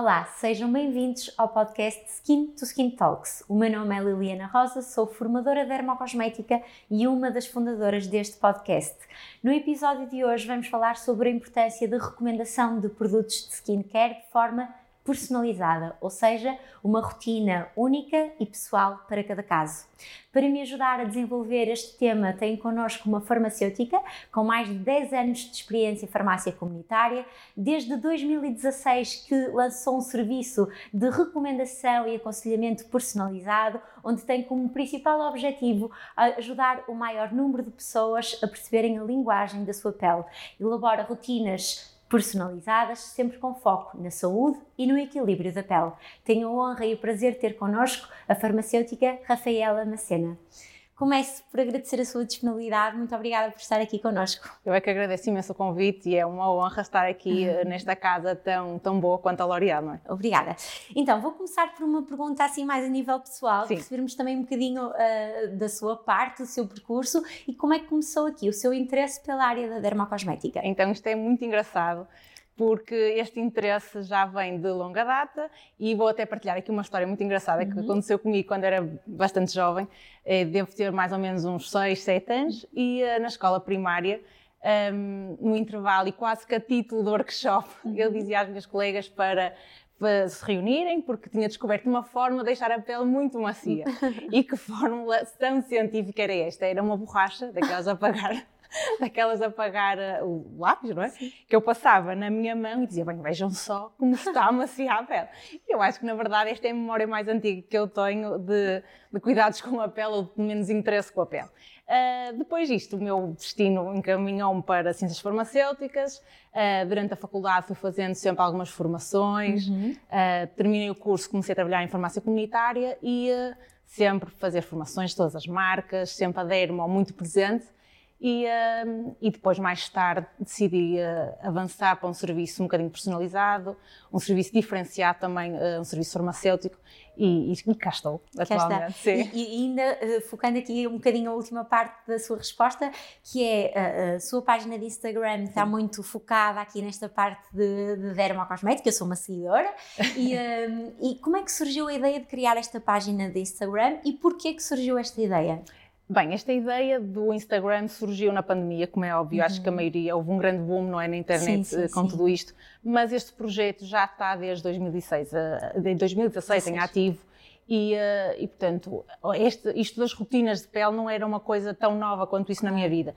Olá, sejam bem-vindos ao podcast Skin to Skin Talks. O meu nome é Liliana Rosa, sou formadora de dermocosmética e uma das fundadoras deste podcast. No episódio de hoje vamos falar sobre a importância da recomendação de produtos de skincare de forma personalizada, ou seja, uma rotina única e pessoal para cada caso. Para me ajudar a desenvolver este tema, tenho connosco uma farmacêutica com mais de 10 anos de experiência em farmácia comunitária, desde 2016 que lançou um serviço de recomendação e aconselhamento personalizado, onde tem como principal objetivo ajudar o maior número de pessoas a perceberem a linguagem da sua pele. Elabora rotinas personalizadas, sempre com foco na saúde e no equilíbrio da pele. Tenho a honra e o prazer de ter connosco a farmacêutica Rafaela Macena. Começo por agradecer a sua disponibilidade. Muito obrigada por estar aqui connosco. Eu é que agradeço imenso o convite e é uma honra estar aqui uhum. nesta casa tão, tão boa quanto a L'Oréal, não é? Obrigada. Então, vou começar por uma pergunta assim mais a nível pessoal, Sim. percebermos também um bocadinho uh, da sua parte, do seu percurso e como é que começou aqui o seu interesse pela área da dermocosmética. Então, isto é muito engraçado porque este interesse já vem de longa data e vou até partilhar aqui uma história muito engraçada uhum. que aconteceu comigo quando era bastante jovem, eh, devo ter mais ou menos uns 6, 7 anos, e eh, na escola primária, ehm, no intervalo e quase que a título do workshop, uhum. eu dizia às minhas colegas para, para se reunirem, porque tinha descoberto uma forma de deixar a pele muito macia. e que fórmula tão científica era esta? Era uma borracha, daquelas a apagar daquelas a pagar uh, o lápis, não é? Sim. Que eu passava na minha mão e dizia, bem, vejam só como está a maciar a pele. E eu acho que, na verdade, esta é a memória mais antiga que eu tenho de, de cuidados com a pele, ou de menos interesse com a pele. Uh, depois disto, o meu destino encaminhou-me para ciências farmacêuticas. Uh, durante a faculdade fui fazendo sempre algumas formações. Uhum. Uh, terminei o curso, comecei a trabalhar em farmácia comunitária e sempre fazer formações de todas as marcas, sempre a Dermo muito presente. E, uh, e depois, mais tarde, decidi uh, avançar para um serviço um bocadinho personalizado, um serviço diferenciado também, uh, um serviço farmacêutico, e, e, cá estou, atualmente. Sim. E, e ainda uh, focando aqui um bocadinho a última parte da sua resposta, que é a sua página de Instagram está muito focada aqui nesta parte de, de dermocosmética, eu sou uma seguidora, e, um, e como é que surgiu a ideia de criar esta página de Instagram e porquê que surgiu esta ideia? Bem, esta ideia do Instagram surgiu na pandemia, como é óbvio, uhum. acho que a uhum. maioria, houve um grande boom, não é, na internet sim, sim, eh, com sim. tudo isto, mas este projeto já está desde 2006, de 2016 em ativo, e, eh, e, portanto, este, isto das rotinas de pele não era uma coisa tão nova quanto isso na minha vida.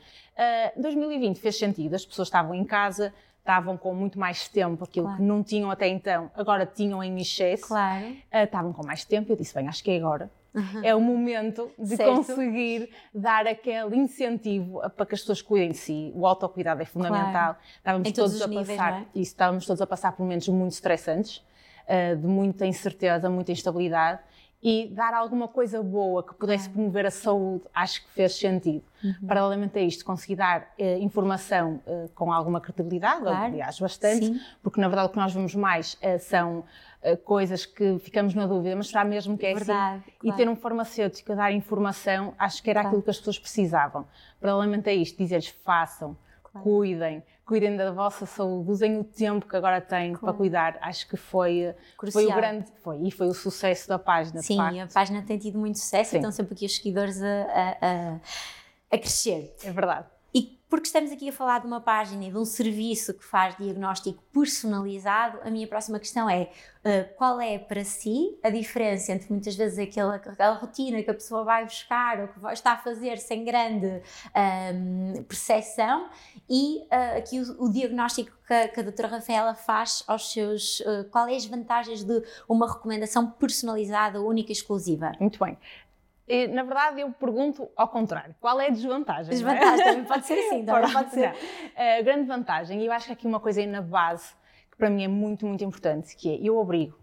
Uh, 2020 fez sentido, as pessoas estavam em casa, estavam com muito mais tempo, aquilo claro. que não tinham até então, agora tinham em excesso, claro. uh, estavam com mais tempo, eu disse, bem, acho que é agora. É o momento de certo. conseguir dar aquele incentivo para que as pessoas cuidem de si. O autocuidado é fundamental. Claro. Estávamos em todos, todos a níveis, passar, é? isso, estávamos todos a passar por momentos muito estressantes, uh, de muita incerteza, muita instabilidade e dar alguma coisa boa que pudesse promover a saúde, acho que fez sentido. Uhum. Paralelamente a isto, conseguir dar uh, informação uh, com alguma credibilidade, claro. aliás, bastante, Sim. porque na verdade o que nós vemos mais são coisas que ficamos na dúvida, mas será mesmo que é assim? verdade, assim? Claro. E ter um farmacêutico a dar informação, acho que era claro. aquilo que as pessoas precisavam. Paralelamente a isto, dizer-lhes façam, cuidem, cuidem da vossa saúde, usem o tempo que agora têm claro. para cuidar. Acho que foi, foi o grande, foi, e foi o sucesso da página. Sim, a página tem tido muito sucesso Sim. e estão sempre aqui os seguidores a, a, a, a crescer. É verdade. Porque estamos aqui a falar de uma página e de um serviço que faz diagnóstico personalizado, a minha próxima questão é uh, qual é para si a diferença entre muitas vezes aquela, aquela, rotina que a pessoa vai buscar ou que está a fazer sem grande um, ehm, percepção e uh, aqui o, o, diagnóstico que a, que a doutora Rafaela faz aos seus, uh, qual é as vantagens de uma recomendação personalizada, única e exclusiva? Muito bem na verdade, eu pergunto ao contrário: qual é a desvantagem? Desvantagem, é? também pode ser assim, também pode ser. A grande vantagem, e eu acho que aqui uma coisa aí na base que para mim é muito, muito importante, que é eu obrigo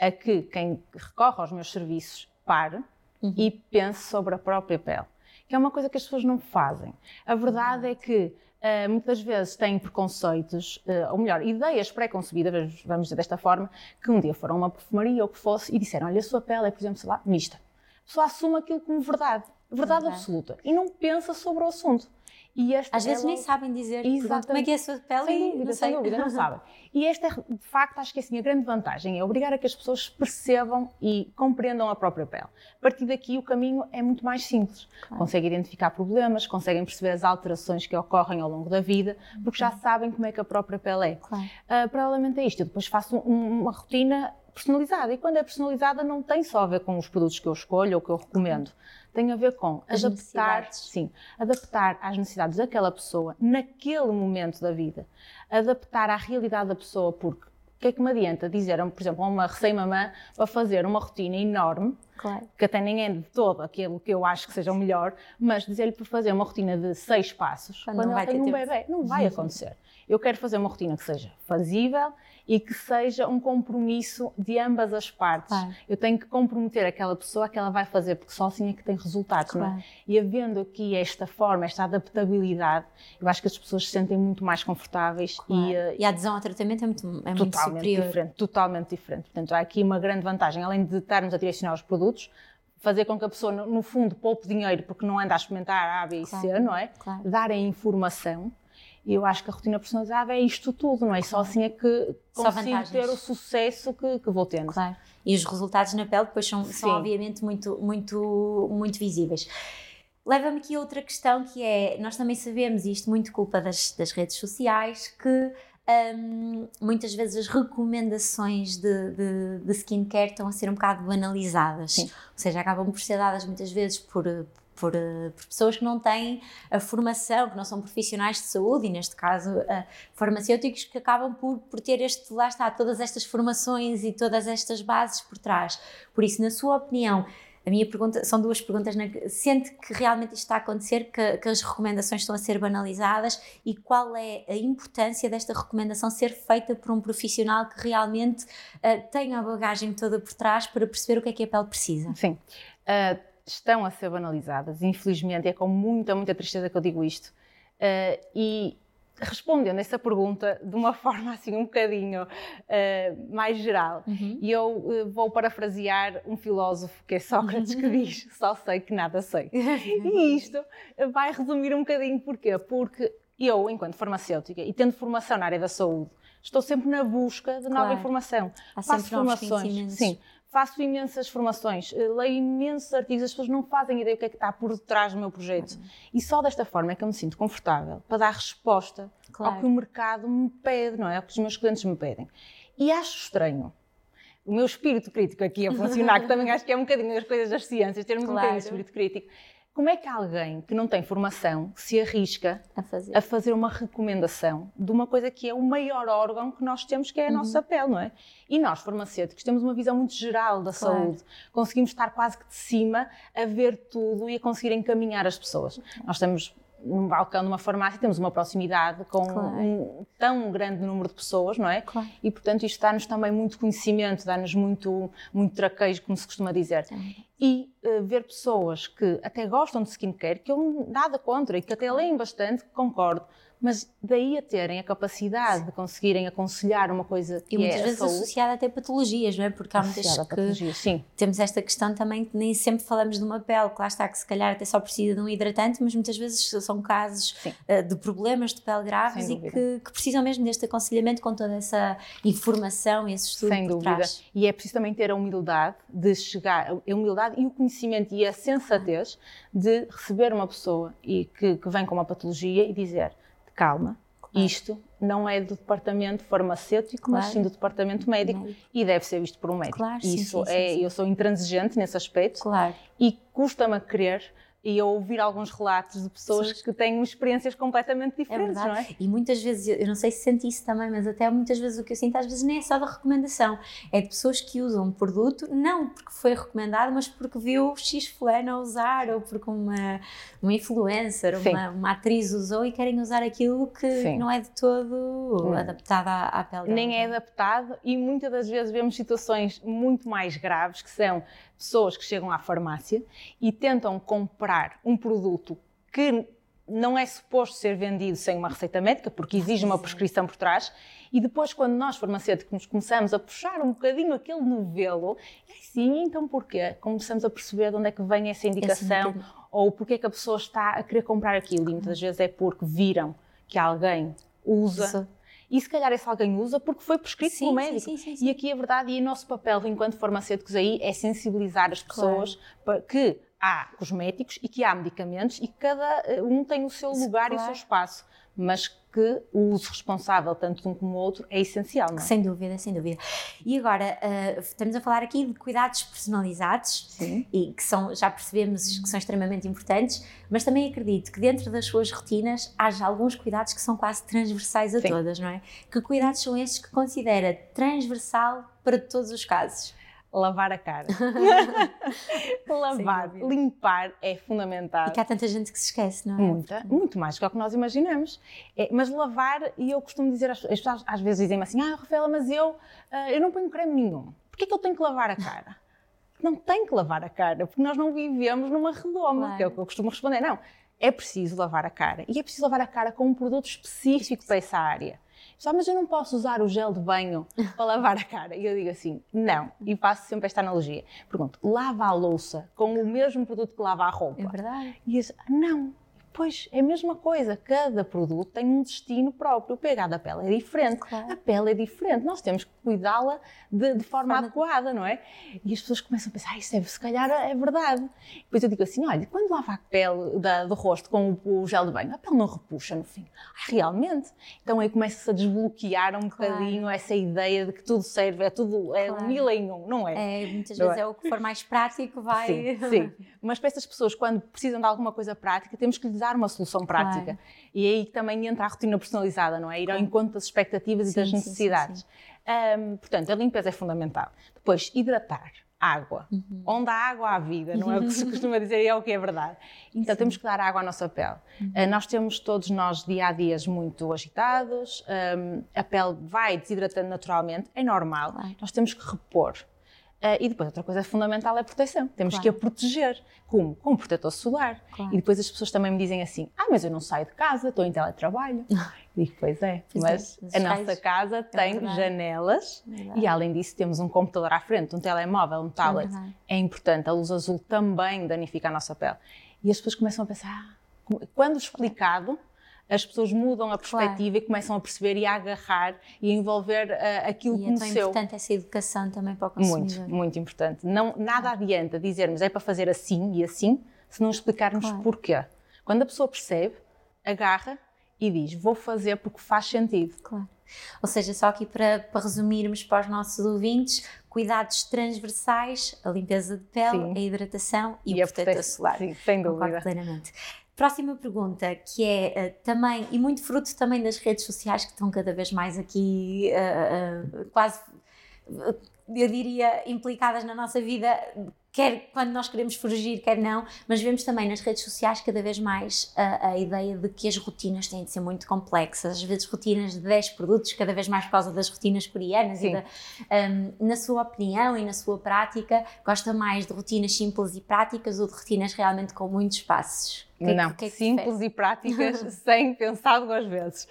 a que quem recorre aos meus serviços pare uhum. e pense sobre a própria pele, que é uma coisa que as pessoas não fazem. A verdade é que Uh, muitas vezes têm preconceitos, uh, ou melhor, ideias pré-concebidas, vamos dizer desta forma, que um dia foram a uma perfumaria ou que fosse e disseram: Olha, a sua pele é, por exemplo, sei lá, mista. Pessoa assume aquilo como verdade, verdade, verdade. absoluta, e não pensa sobre o assunto. E este Às vezes nem sabem dizer como é que é a sua pele sem dúvida, não sem dúvida, não sabem. E esta, de facto, acho que assim, a grande vantagem é obrigar a que as pessoas percebam e compreendam a própria pele. A partir daqui, o caminho é muito mais simples. Claro. Conseguem identificar problemas, conseguem perceber as alterações que ocorrem ao longo da vida, porque já sabem como é que a própria pele é. Claro. Uh, paralelamente a isto, eu depois faço um, uma rotina personalizada. E quando é personalizada, não tem só a ver com os produtos que eu escolho ou que eu recomendo. Tem a ver com As adaptar, sim, adaptar às necessidades daquela pessoa naquele momento da vida. Adaptar à realidade da pessoa, porque o que é que me adianta dizer, por exemplo, a uma recém-mamã para fazer uma rotina enorme, claro. que até nem é de todo aquilo que eu acho que seja o melhor, mas dizer-lhe para fazer uma rotina de seis passos, quando, quando ela tem um tempo. bebê, não vai acontecer. Eu quero fazer uma rotina que seja fazível e que seja um compromisso de ambas as partes. Claro. Eu tenho que comprometer aquela pessoa que ela vai fazer, porque só assim é que tem resultados, claro. não é? E havendo aqui esta forma, esta adaptabilidade, eu acho que as pessoas se sentem muito mais confortáveis claro. e, uh, e a adesão ao tratamento é muito, é muito superior. Diferente, totalmente diferente. Portanto, há aqui uma grande vantagem, além de estarmos a direcionar os produtos, fazer com que a pessoa, no fundo, poupe dinheiro porque não anda a experimentar A, B e C, não é? Dar a informação e eu acho que a rotina personalizada é isto tudo, não é? Só assim é que consigo ter o sucesso que, que, vou tendo. Claro. E os resultados na pele depois são, são obviamente muito, muito, muito visíveis. Leva-me aqui a outra questão que é, nós também sabemos, isto muito culpa das, das redes sociais, que um, muitas vezes as recomendações de, de, de, skincare estão a ser um bocado banalizadas. Sim. Ou seja, acabam por ser dadas muitas vezes por, por, eh, por, pessoas que não têm a formação, que não são profissionais de saúde, e neste caso uh, farmacêuticos, que acabam por, por ter este, lá está, todas estas formações e todas estas bases por trás. Por isso, na sua opinião, a minha pergunta, são duas perguntas, né? sente que realmente isto está a acontecer, que, que, as recomendações estão a ser banalizadas e qual é a importância desta recomendação ser feita por um profissional que realmente uh, tenha a bagagem toda por trás para perceber o que é que a pele precisa? Sim. Uh estão a ser banalizadas, infelizmente, é com muita, muita tristeza que eu digo isto. Uh, e respondendo essa pergunta de uma forma assim um bocadinho uh, mais geral, uhum. e eu uh, vou parafrasear um filósofo que é Sócrates que diz: Só sei que nada sei. e isto vai resumir um bocadinho porquê? Porque eu, enquanto farmacêutica e tendo formação na área da saúde, estou sempre na busca de nova informação. Há Faço formações, sim, faço imensas formações, eh, leio imensos artigos, as pessoas não fazem ideia do que é que está por detrás do meu projeto. E só desta forma é que eu me sinto confortável para dar resposta claro. ao que o mercado me pede, não é? Ao que os meus clientes me pedem. E acho estranho o meu espírito crítico aqui a funcionar, que também acho que é um bocadinho das coisas das ciências, termos claro. um bocadinho de espírito crítico. Como é que alguém que não tem formação se arrisca a fazer. a fazer. uma recomendação de uma coisa que é o maior órgão que nós temos, que é a uhum. nossa pele, não é? E nós, farmacêuticos, temos uma visão muito geral da claro. saúde. Conseguimos estar quase que de cima a ver tudo e a conseguir encaminhar as pessoas. Nós temos num balcão de uma farmácia temos uma proximidade com claro. um tão grande número de pessoas, não é? Claro. E, portanto, isto dá-nos também muito conhecimento, dá-nos muito, muito traquejo, como se costuma dizer. Sim. E uh, ver pessoas que até gostam de skincare, que eu nada contra e que até leem bastante, concordo, mas daí a terem a capacidade Sim. de conseguirem aconselhar uma coisa que e muitas é vezes saúde, associada até a patologias, não é? Porque há muitas que Sim. temos esta questão também que nem sempre falamos de uma pele, que lá está que se calhar até só precisa de um hidratante, mas muitas vezes são casos uh, de problemas de pele graves e que, que, precisam mesmo deste aconselhamento com toda essa informação e esse estudo Sem dúvida. Trás. E é preciso também ter a humildade de chegar, a humildade e o conhecimento e a sensatez de receber uma pessoa e que, que vem com uma patologia e dizer calma, claro. isto não é do departamento farmacêutico, claro. mas sim do departamento médico, e deve ser visto por um médico. Claro, Isso sim, é, sim, sim. eu sou intransigente nesse aspecto claro. e custa-me a crer e a ouvir alguns relatos de pessoas que têm experiências completamente é diferentes, é não é? E muitas vezes, eu não sei se senti isso também, mas até muitas vezes o que eu sinto às vezes nem é só da recomendação, é de pessoas que usam um produto, não porque foi recomendado, mas porque viu X fulano a usar, ou porque uma, uma influencer, uma, uma, atriz usou e querem usar aquilo que Sim. não é de todo adaptado à, à pele Nem é? adaptado e muitas das vezes vemos situações muito mais graves que são pessoas que chegam à farmácia e tentam comprar um produto que não é suposto ser vendido sem uma receita médica, porque exige uma prescrição por trás, e depois, quando nós farmacêuticos começamos a puxar um bocadinho aquele novelo, é sim, então porquê? Começamos a perceber de onde é que vem essa indicação, ou porque é que a pessoa está a querer comprar aquilo. E muitas vezes é porque viram que alguém usa. E se calhar esse alguém usa porque foi prescrito sim, pelo médico. Sim, sim, e aqui a verdade e o nosso papel enquanto farmacêuticos aí é sensibilizar as pessoas claro. para que há cosméticos e que há medicamentos e cada eh, um tem o seu lugar claro. e o seu espaço. Mas que o uso responsável, tanto de um como do outro, é essencial, não é? Sem dúvida, sem dúvida. E agora, uh, estamos a falar aqui de cuidados personalizados, Sim. e que são, já percebemos que são extremamente importantes, mas também acredito que dentro das suas rotinas haja alguns cuidados que são quase transversais a Sim. todas, não é? Que cuidados são estes que considera transversal para todos os casos? Lavar a cara. lavar, limpar é fundamental. E que há tanta gente que se esquece, não é? Muita, muito mais do que o que nós imaginamos. É, mas lavar, e eu costumo dizer, as pessoas às vezes dizem-me assim, ah, Rafaela, mas eu, uh, eu não ponho creme nenhum. Porquê é que eu tenho que lavar a cara? não tem que lavar a cara, porque nós não vivemos numa redoma, claro. que é o que eu costumo responder. Não, é preciso lavar a cara. E é preciso lavar a cara com um produto específico para essa área. Só, mas eu não posso usar o gel de banho para lavar a cara. E eu digo assim, não. E faço sempre esta analogia. Pergunto, lava a louça com o mesmo produto que lava a roupa? É verdade. E eu, não, Pois, é a mesma coisa. Cada produto tem um destino próprio. O pH da pele é diferente. Claro. A pele é diferente. Nós temos que cuidá-la de, de, forma, adequada, não é? E as pessoas começam a pensar, ah, isso é, se calhar é verdade. Depois eu digo assim, olha, quando lava a pele da, do rosto com o, o, gel de banho, a pele não repuxa no fim. Ah, realmente? Então aí começa-se a desbloquear um claro. bocadinho essa ideia de que tudo serve, é tudo, é claro. um mil em um, não é? É, muitas vezes é? é? o que for mais prático vai... Sim, sim. Mas para essas pessoas, quando precisam de alguma coisa prática, temos que lhes dar uma solução prática. Claro. E aí também entra a rotina personalizada, não é? Ir ao encontro das expectativas sim, e das necessidades. Sim, sim, um, portanto, a limpeza é fundamental. Depois, hidratar. Água. Uhum. Onde há água há vida, não é o que se costuma dizer, é o que é verdade. Então temos que dar água à nossa pele. Uhum. Uh, nós temos todos nós dia a dias muito agitados, um, a pele vai desidratando naturalmente, é normal. Claro. Nós temos que repor. Uh, e depois, outra coisa fundamental é a proteção. Temos claro. que a proteger. Como? Com um protetor solar. Claro. E depois as pessoas também me dizem assim: ah, mas eu não saio de casa, estou em teletrabalho. e digo, pois é, pois mas é, a nossa casa é tem verdade. janelas é e, além disso, temos um computador à frente, um telemóvel, um tablet. É, é importante, a luz azul também danifica a nossa pele. E as pessoas começam a pensar: ah, quando explicado, as pessoas mudam a perspectiva claro. e começam a perceber e a agarrar e a envolver uh, aquilo e que conheceu. É importante essa educação também para o consumidor. Muito, muito importante. Não, nada adianta dizermos é para fazer assim e assim, se não explicarmos claro. porquê. Quando a pessoa percebe, agarra e diz, vou fazer porque faz sentido. Claro. Ou seja, só aqui para, para resumirmos para os nossos ouvintes, cuidados transversais, a limpeza de pele, sim. a hidratação e, e o protetor solar. Sim, sem dúvida. Concordo plenamente. Próxima pergunta, que é uh, também, e muito fruto também das redes sociais que estão cada vez mais aqui, uh, uh, quase, eu diria, implicadas na nossa vida, quer quando nós queremos fugir, quer não, mas vemos também nas redes sociais cada vez mais a, a, ideia de que as rotinas têm de ser muito complexas, às vezes rotinas de 10 produtos, cada vez mais por causa das rotinas coreanas. Sim. E da, um, na sua opinião e na sua prática, gosta mais de rotinas simples e práticas ou de rotinas realmente com muitos passos? Que, é não, que é que simples e práticas sem pensar duas vezes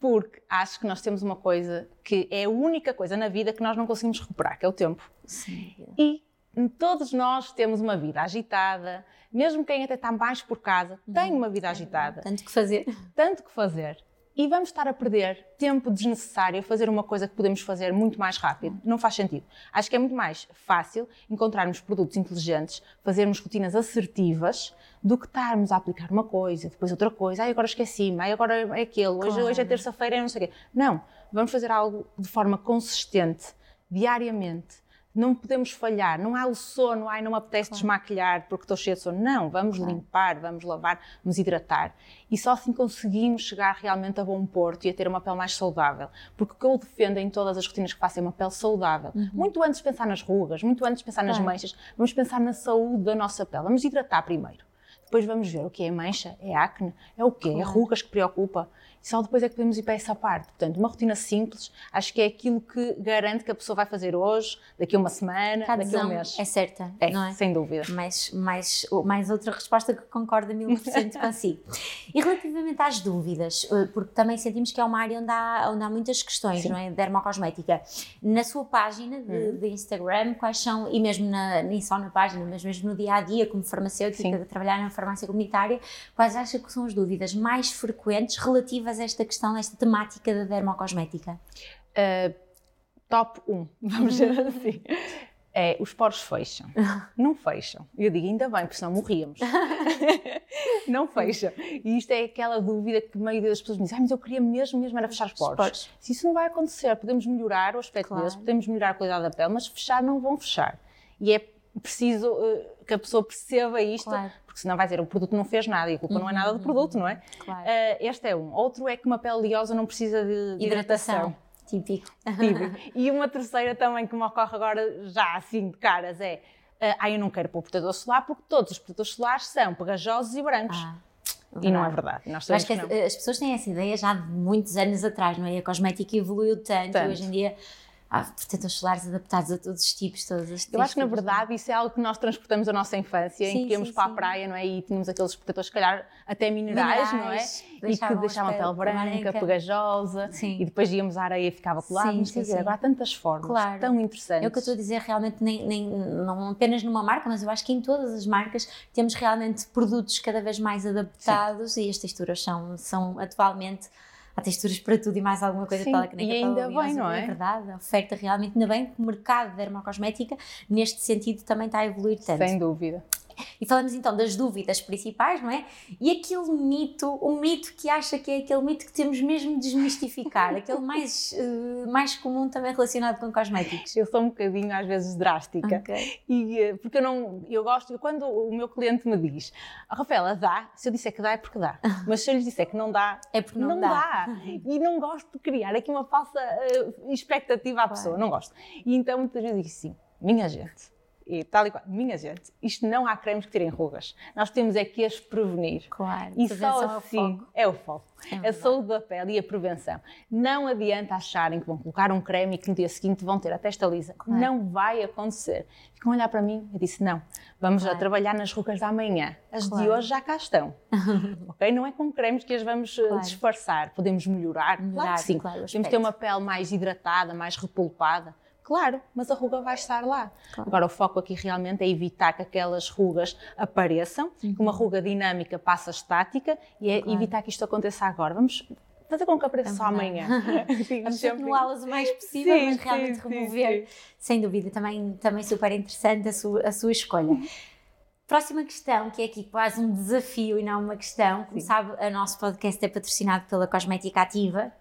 porque acho que nós temos uma coisa que é a única coisa na vida que nós não conseguimos recuperar, que é o tempo. Sim. E todos nós temos uma vida agitada, mesmo quem até está mais por casa, uhum. tem uma vida agitada. Tanto que fazer. Tanto que fazer. E vamos estar a perder tempo desnecessário a fazer uma coisa que podemos fazer muito mais rápido. Não faz sentido. Acho que é muito mais fácil encontrarmos produtos inteligentes, fazermos rotinas assertivas, do que estarmos a aplicar uma coisa, depois outra coisa, ai agora esqueci-me, ai agora é aquilo, hoje, claro. hoje é terça-feira, não sei o quê. Não, vamos fazer algo de forma consistente, diariamente, não podemos falhar, não há o sono, ai, não me apetece claro. desmaquilhar porque estou cheia de sono. Não, vamos claro. limpar, vamos lavar, vamos hidratar. E só assim conseguimos chegar realmente a bom porto e a ter uma pele mais saudável. Porque o que eu defendo em todas as rotinas que faço é uma pele saudável. Uhum. Muito antes de pensar nas rugas, muito antes de pensar claro. nas manchas, vamos pensar na saúde da nossa pele. Vamos hidratar primeiro. Depois vamos ver o que é mancha, é acne, é o quê? É rugas que preocupa. E só depois é que podemos ir para essa parte. Portanto, uma rotina simples, acho que é aquilo que garante que a pessoa vai fazer hoje, daqui a uma semana, a daqui a um mês. É certa, é, não é? Sem dúvida. Mais, mais, mais outra resposta que concorda mil por cento consigo. E relativamente às dúvidas, eh, porque também sentimos que é uma área onde há, onde há muitas questões, Sim. não é? Dermocosmética. Na sua página de, hum. de, Instagram, quais são, e mesmo na, nem só na página, mas mesmo no dia a dia, como farmacêutica, de trabalhar na farmácia comunitária, quais acha que são as dúvidas mais frequentes relativas a esta questão, esta temática da dermocosmética? Uh, top 1, vamos dizer assim. É, os poros fecham. Não fecham. Eu digo, ainda bem, porque senão morríamos. não fecham. E isto é aquela dúvida que a maioria das pessoas me diz, ah, mas eu queria mesmo, mesmo era fechar os poros. Os poros. Se isso não vai acontecer, podemos melhorar o aspecto claro. deles, podemos melhorar a qualidade da pele, mas fechar não vão fechar. E é preciso uh, que a pessoa perceba isto, claro. porque senão vai dizer o produto não fez nada e a culpa uhum, não é nada do uhum. produto, não é? Claro. Uh, este é um. Outro é que uma pele oleosa não precisa de, de hidratação. hidratação. Típico. Típico. E uma terceira também que me ocorre agora, já assim de caras, é uh, ah, eu não quero pôr protetor solar porque todos os protetores solares são pegajosos e brancos. Ah. E não é verdade. Nós Acho que, que as pessoas têm essa ideia já de muitos anos atrás, não é? A cosmética evoluiu tanto, tanto. hoje em dia há protetores solares adaptados a todos os tipos, os tipos. Eu acho que na verdade isso é algo que nós transportamos da nossa infância, sim, em que íamos sim, para sim. a praia, não é? E tínhamos aqueles protetores, se calhar, até minerais, minerais não é? E que deixavam a pele branca, branca, pegajosa, e depois íamos à areia e ficava colado. Sim, sim, dizer, agora há tantas formas claro. tão interessantes. É o que eu estou a dizer, realmente, nem, nem, não apenas numa marca, mas eu acho que em todas as marcas temos realmente produtos cada vez mais adaptados e as texturas são, são atualmente há texturas para tudo e mais alguma coisa Sim, para que nem e ainda bem, não é? É verdade, a oferta realmente, ainda bem que o mercado de dermocosmética neste sentido também está a evoluir tanto. Sem dúvida. E falamos então das dúvidas principais, não é? E aquele mito, o mito que acha que é aquele mito que temos mesmo de desmistificar, aquele mais, uh, mais comum também relacionado com cosméticos. Eu sou um bocadinho às vezes drástica. Okay. E, uh, porque eu não, eu gosto, quando o meu cliente me diz, Rafaela, dá, se eu disser que dá é porque dá, mas se eu lhe disser que não dá, é porque não, não dá. dá. E não gosto de criar aqui uma falsa uh, expectativa à claro. pessoa, não gosto. E então muitas vezes digo sim, minha gente, e tal e qual. Minha gente, isto não há cremes que tirem rugas. Nós temos é que as prevenir. Claro. E só assim é o foco. É a saúde da pele e a prevenção. Não adianta acharem que vão colocar um creme e que no dia seguinte vão ter a testa lisa. Claro. Não vai acontecer. Ficam a olhar para mim e disse: não, vamos claro. trabalhar nas rugas da manhã. As claro. de hoje já cá estão. ok? Não é com cremes que as vamos eh, disfarçar. Podemos melhorar. melhorar claro que sim. Podemos ter uma pele mais hidratada, mais repulpada Claro, mas a ruga vai estar lá. Claro. Agora, o foco aqui realmente é evitar que aquelas rugas apareçam, uhum. que uma ruga dinâmica passa estática e é claro. evitar que isto aconteça agora. Vamos fazer com que apareça só amanhã. Vamos atenuá-las o mais possível, sim, mas realmente sim, remover. Sim, Sem dúvida, também, também super interessante a sua, a sua escolha. Próxima questão, que é aqui quase um desafio e não uma questão. Como sabe, o nosso podcast é patrocinado pela Cosmética Ativa,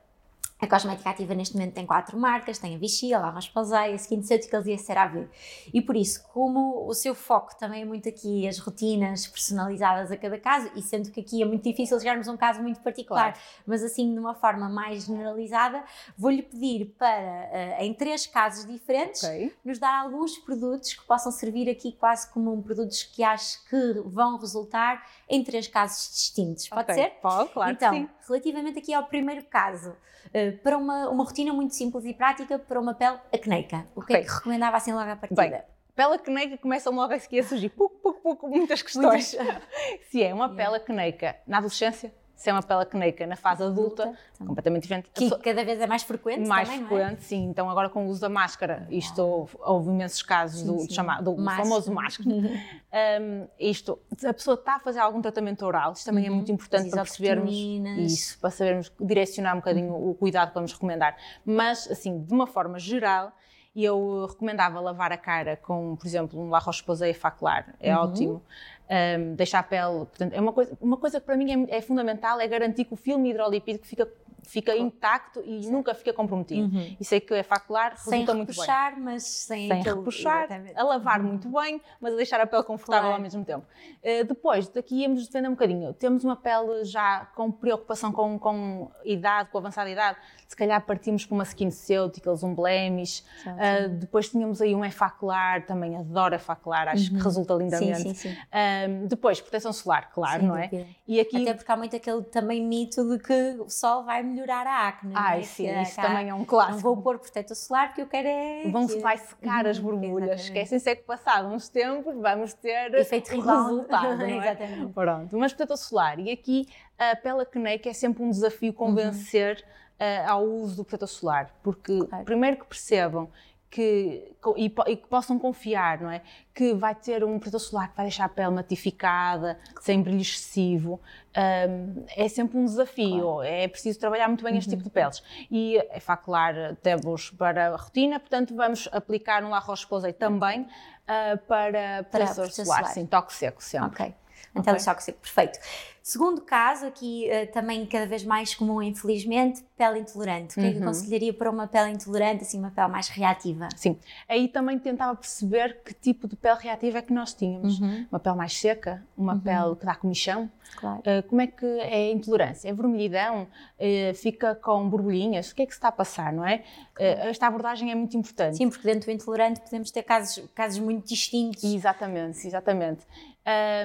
a cosmética ativa neste momento tem quatro marcas, tem a Vichy, a La Roche-Posay, a SkinCeuticals e a CeraVe. E por isso, como o seu foco também é muito aqui as rotinas personalizadas a cada caso, e sendo que aqui é muito difícil chegarmos a um caso muito particular, claro. mas assim de uma forma mais generalizada, vou-lhe pedir para, uh, em três casos diferentes, okay. nos dar alguns produtos que possam servir aqui quase como um produtos que acho que vão resultar em três casos distintos. Pode okay. ser? Pode, claro então, relativamente aqui ao primeiro caso, uh, para uma, uma rotina muito simples e prática para uma pele acneica. O que okay. é que recomendava assim logo à partida? Bem, pele acneica começam logo a seguir a surgir pouco, pouco, pouco, muitas questões. Muitas... Se é uma pele acneica na adolescência, se é uma pele acneica na fase adulta, adulta completamente diferente. Que cada vez é mais frequente Mais também, é? frequente, é? sim. Então agora com o uso da máscara, isto houve, houve imensos casos sim, do, sim. Chamado, do famoso máscara. um, isto, a pessoa está a fazer algum tratamento oral, isto também é uhum. é muito importante para percebermos isso, para sabermos direcionar um bocadinho uhum. o cuidado que vamos recomendar. Mas, assim, de uma forma geral, eu recomendava lavar a cara com, por exemplo, um La Roche-Posay facular, é uhum. ótimo um, deixar a pele. Portanto, é uma coisa, uma coisa que para mim é, é, fundamental é garantir que o filme hidrolipídico fica fica intacto e nunca fica comprometido. Uhum. E sei que é facular, resulta muito bem. Sem repuxar, mas sem, sem repuxar, a lavar uhum. muito bem, mas a deixar a pele confortável claro. ao mesmo tempo. Uh, depois, daqui íamos defender um bocadinho. Temos uma pele já com preocupação com, com idade, com avançada idade, se calhar partimos para uma skin SkinCeuticals, um blemish. Uh, depois tínhamos aí um efacular, também adoro efacular, acho uhum. que resulta lindamente. Sim, sim, sim. Uh, depois, proteção solar, claro, não é? E aqui... Até porque há muito aquele também mito de que o sol vai melhorar a acne. Ai, é? sim, isso também é um clássico. Não vou pôr protetor solar porque eu quero é. Vão que... vai secar uhum, as borbulhas. Esquecem-se é que passado uns tempos vamos ter Efeito resultado. não é? exatamente. Pronto, mas protetor solar. E aqui a pele acneica é sempre um desafio convencer. Uhum uh, ao uso do protetor solar, porque claro. primeiro que percebam que, e, e, que possam confiar, não é? Que vai ter um protetor solar que vai deixar a pele matificada, sem brilho excessivo. Um, é sempre um desafio, claro. é preciso trabalhar muito bem uhum. este tipo de peles. E é facular temos para a rotina, portanto vamos aplicar um La Roche-Posay também uh, para, para protetor solar. solar. Sim, toque seco sempre. Ok. Então, okay. seco, perfeito. Segundo caso, aqui uh, também cada vez mais comum, infelizmente, pele intolerante. O que é que uhum. aconselharia para uma pele intolerante, assim, uma pele mais reativa? Sim, aí também tentava perceber que tipo de pele reativa é que nós tínhamos. Uhum. Uma pele mais seca, uma uhum. pele que dá comichão. Claro. Uh, como é que é a intolerância? É vermelhidão? Uh, fica com borbulhinhas? O que é que se está a passar, não é? Claro. esta abordagem é muito importante. Sim, porque dentro do intolerante podemos ter casos, casos muito distintos. Exatamente, exatamente.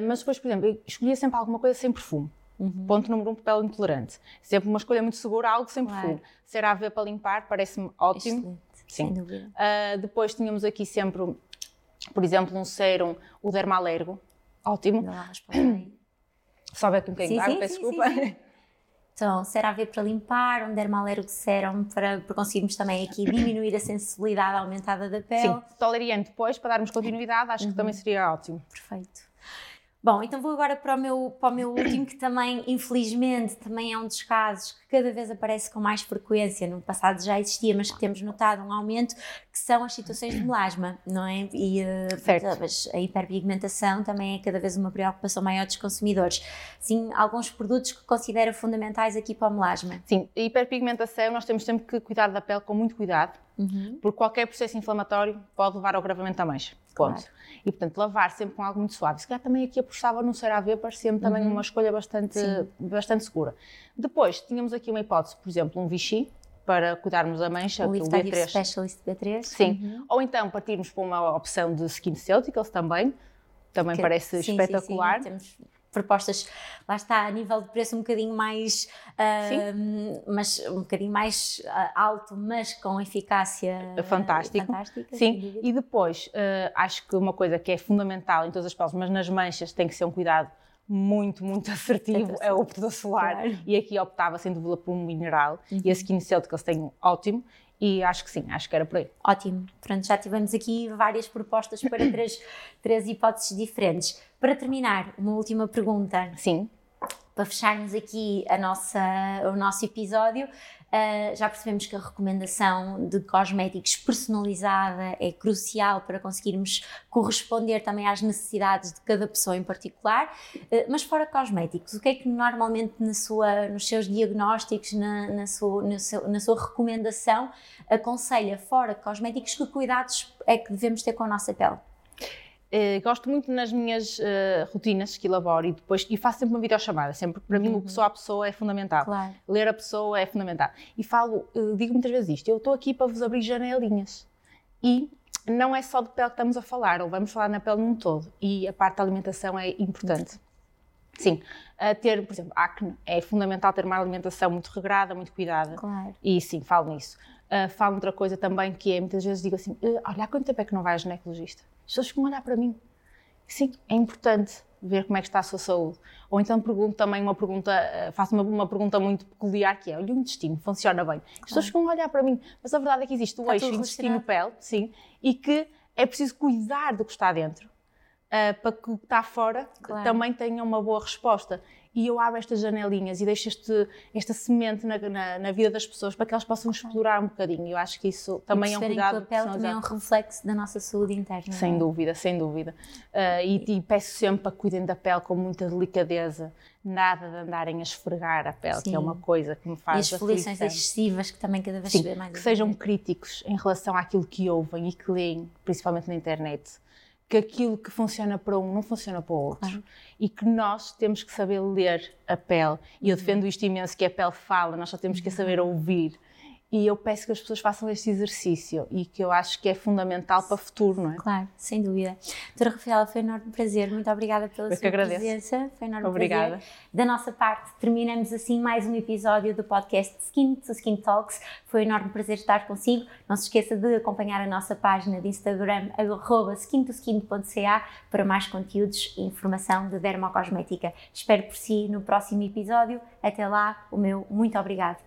Mas depois, por exemplo, escolhia sempre alguma coisa sem perfume. Uhum. Ponto número um, papel intolerante. Sempre uma escolha muito segura, algo sem claro. perfume. CeraVe para limpar, parece-me ótimo. Excelente. Sim. Uh, depois tínhamos aqui sempre, por exemplo, um sérum, o Dermalergo. Ótimo. Sobe aqui um bocadinho peço sim, desculpa. Sim, sim. Então, CeraVe para limpar, um Dermalergo sérum para, para conseguirmos também aqui diminuir a sensibilidade aumentada da pele. Sim, toleriante depois, para darmos continuidade, acho uhum. que também seria ótimo. Perfeito. Bom, então vou agora para o meu, para o meu último, que também, infelizmente, também é um dos casos que cada vez aparece com mais frequência. No passado já existia, mas que temos notado um aumento, que são as situações de melasma, não é? E uh, a hiperpigmentação também é cada vez uma preocupação maior dos consumidores. Sim, alguns produtos que considera fundamentais aqui para o melasma. Sim, a hiperpigmentação nós temos sempre que cuidar da pele com muito cuidado, uhum. porque qualquer processo inflamatório pode levar ao agravamento da mancha. Ponto. Claro. E, portanto, lavar sempre com algo muito suave. Se calhar também aqui apostava no CeraVe, parecia-me também uhum. uma escolha bastante, bastante segura. Depois, tínhamos aqui uma hipótese, por exemplo, um Vichy, para cuidarmos da mancha, o, o B3. Specialist B3. Sim. Uhum. Ou então partirmos para uma opção de SkinCeuticals também, também que, parece sim, espetacular. Sim, sim. Temos propostas, lá está, a nível de preço um bocadinho mais, uh, mas um bocadinho mais uh, alto, mas com eficácia Fantástico. fantástica. Sim, e depois, uh, acho que uma coisa que é fundamental em todas as peles, mas nas manchas tem que ser um cuidado muito, muito assertivo, é o protetor solar. Claro. E aqui optava, sem dúvida, por um mineral. Uhum. E a SkinCeuticals tem um ótimo. E acho que sim, acho que era por aí. Ótimo. Pronto, já tivemos aqui várias propostas para três, três hipóteses diferentes. Para terminar, uma última pergunta. Sim. Para fecharmos aqui a nossa, o nosso episódio, Uh, já percebemos que a recomendação de cosméticos personalizada é crucial para conseguirmos corresponder também às necessidades de cada pessoa em particular. Uh, mas fora cosméticos, o que é que normalmente na sua, nos seus diagnósticos, na, na, sua, na, seu, na sua recomendação, aconselha fora cosméticos que cuidados é que devemos ter com a nossa pele? Uh, gosto muito nas minhas uh, rotinas que elaboro e depois e faço sempre uma videochamada, sempre para uhum. mim o pessoa a pessoa é fundamental. Claro. Ler a pessoa é fundamental. E falo, uh, digo muitas vezes isto, eu estou aqui para vos abrir janelinhas. E não é só de pele que estamos a falar, ou vamos falar na pele num todo. E a parte da alimentação é importante. Sim, ter, por exemplo, acne, é fundamental ter uma alimentação muito regrada, muito cuidada. Claro. E sim, falo nisso. falo outra coisa também que é, muitas vezes digo assim, olha, há quanto tempo é que não vai ao ginecologista? As pessoas ficam a olhar para mim. Sim, é importante ver como é que está a sua saúde. Ou então pergunto também uma pergunta, eh, faço uma, uma pergunta muito peculiar que é, olha o intestino, funciona bem. As pessoas ficam a olhar para mim, mas a verdade é que existe o está eixo intestino-pele, sim, e que é preciso cuidar do que está dentro. uh, para que o que está fora claro. também tenha uma boa resposta e eu abro estas janelinhas e deixo este, esta semente na, na, na, vida das pessoas para que elas possam explorar um bocadinho. Eu acho que isso também é um cuidado. Que o papel também é um reflexo da nossa saúde interna. Sem é? dúvida, sem dúvida. Uh, e, e, peço sempre para que cuidem da pele com muita delicadeza, nada de andarem a esfregar a pele, Sim. que é uma coisa que me faz. E as foliações excessivas que também cada vez Sim, se vê mais. Que sejam críticos em relação àquilo que ouvem e que leem, principalmente na internet que aquilo que funciona para um não funciona para o outro. Claro. E que nós temos que saber ler a pele. E eu uhum. defendo isto imenso, que a pele fala, nós só temos que saber ouvir. E eu peço que as pessoas façam este exercício e que eu acho que é fundamental para o futuro, não é? Claro, sem dúvida. Doutora Rafaela, foi um enorme prazer. Muito obrigada pela eu sua presença. Foi um enorme Obrigada. prazer. Da nossa parte, terminamos assim mais um episódio do podcast Skin to Skin Talks. Foi um enorme prazer estar consigo. Não se esqueça de acompanhar a nossa página de Instagram, skintoskin.ca, para mais conteúdos e informação de dermocosmética. Espero por si no próximo episódio. Até lá, o meu muito obrigado.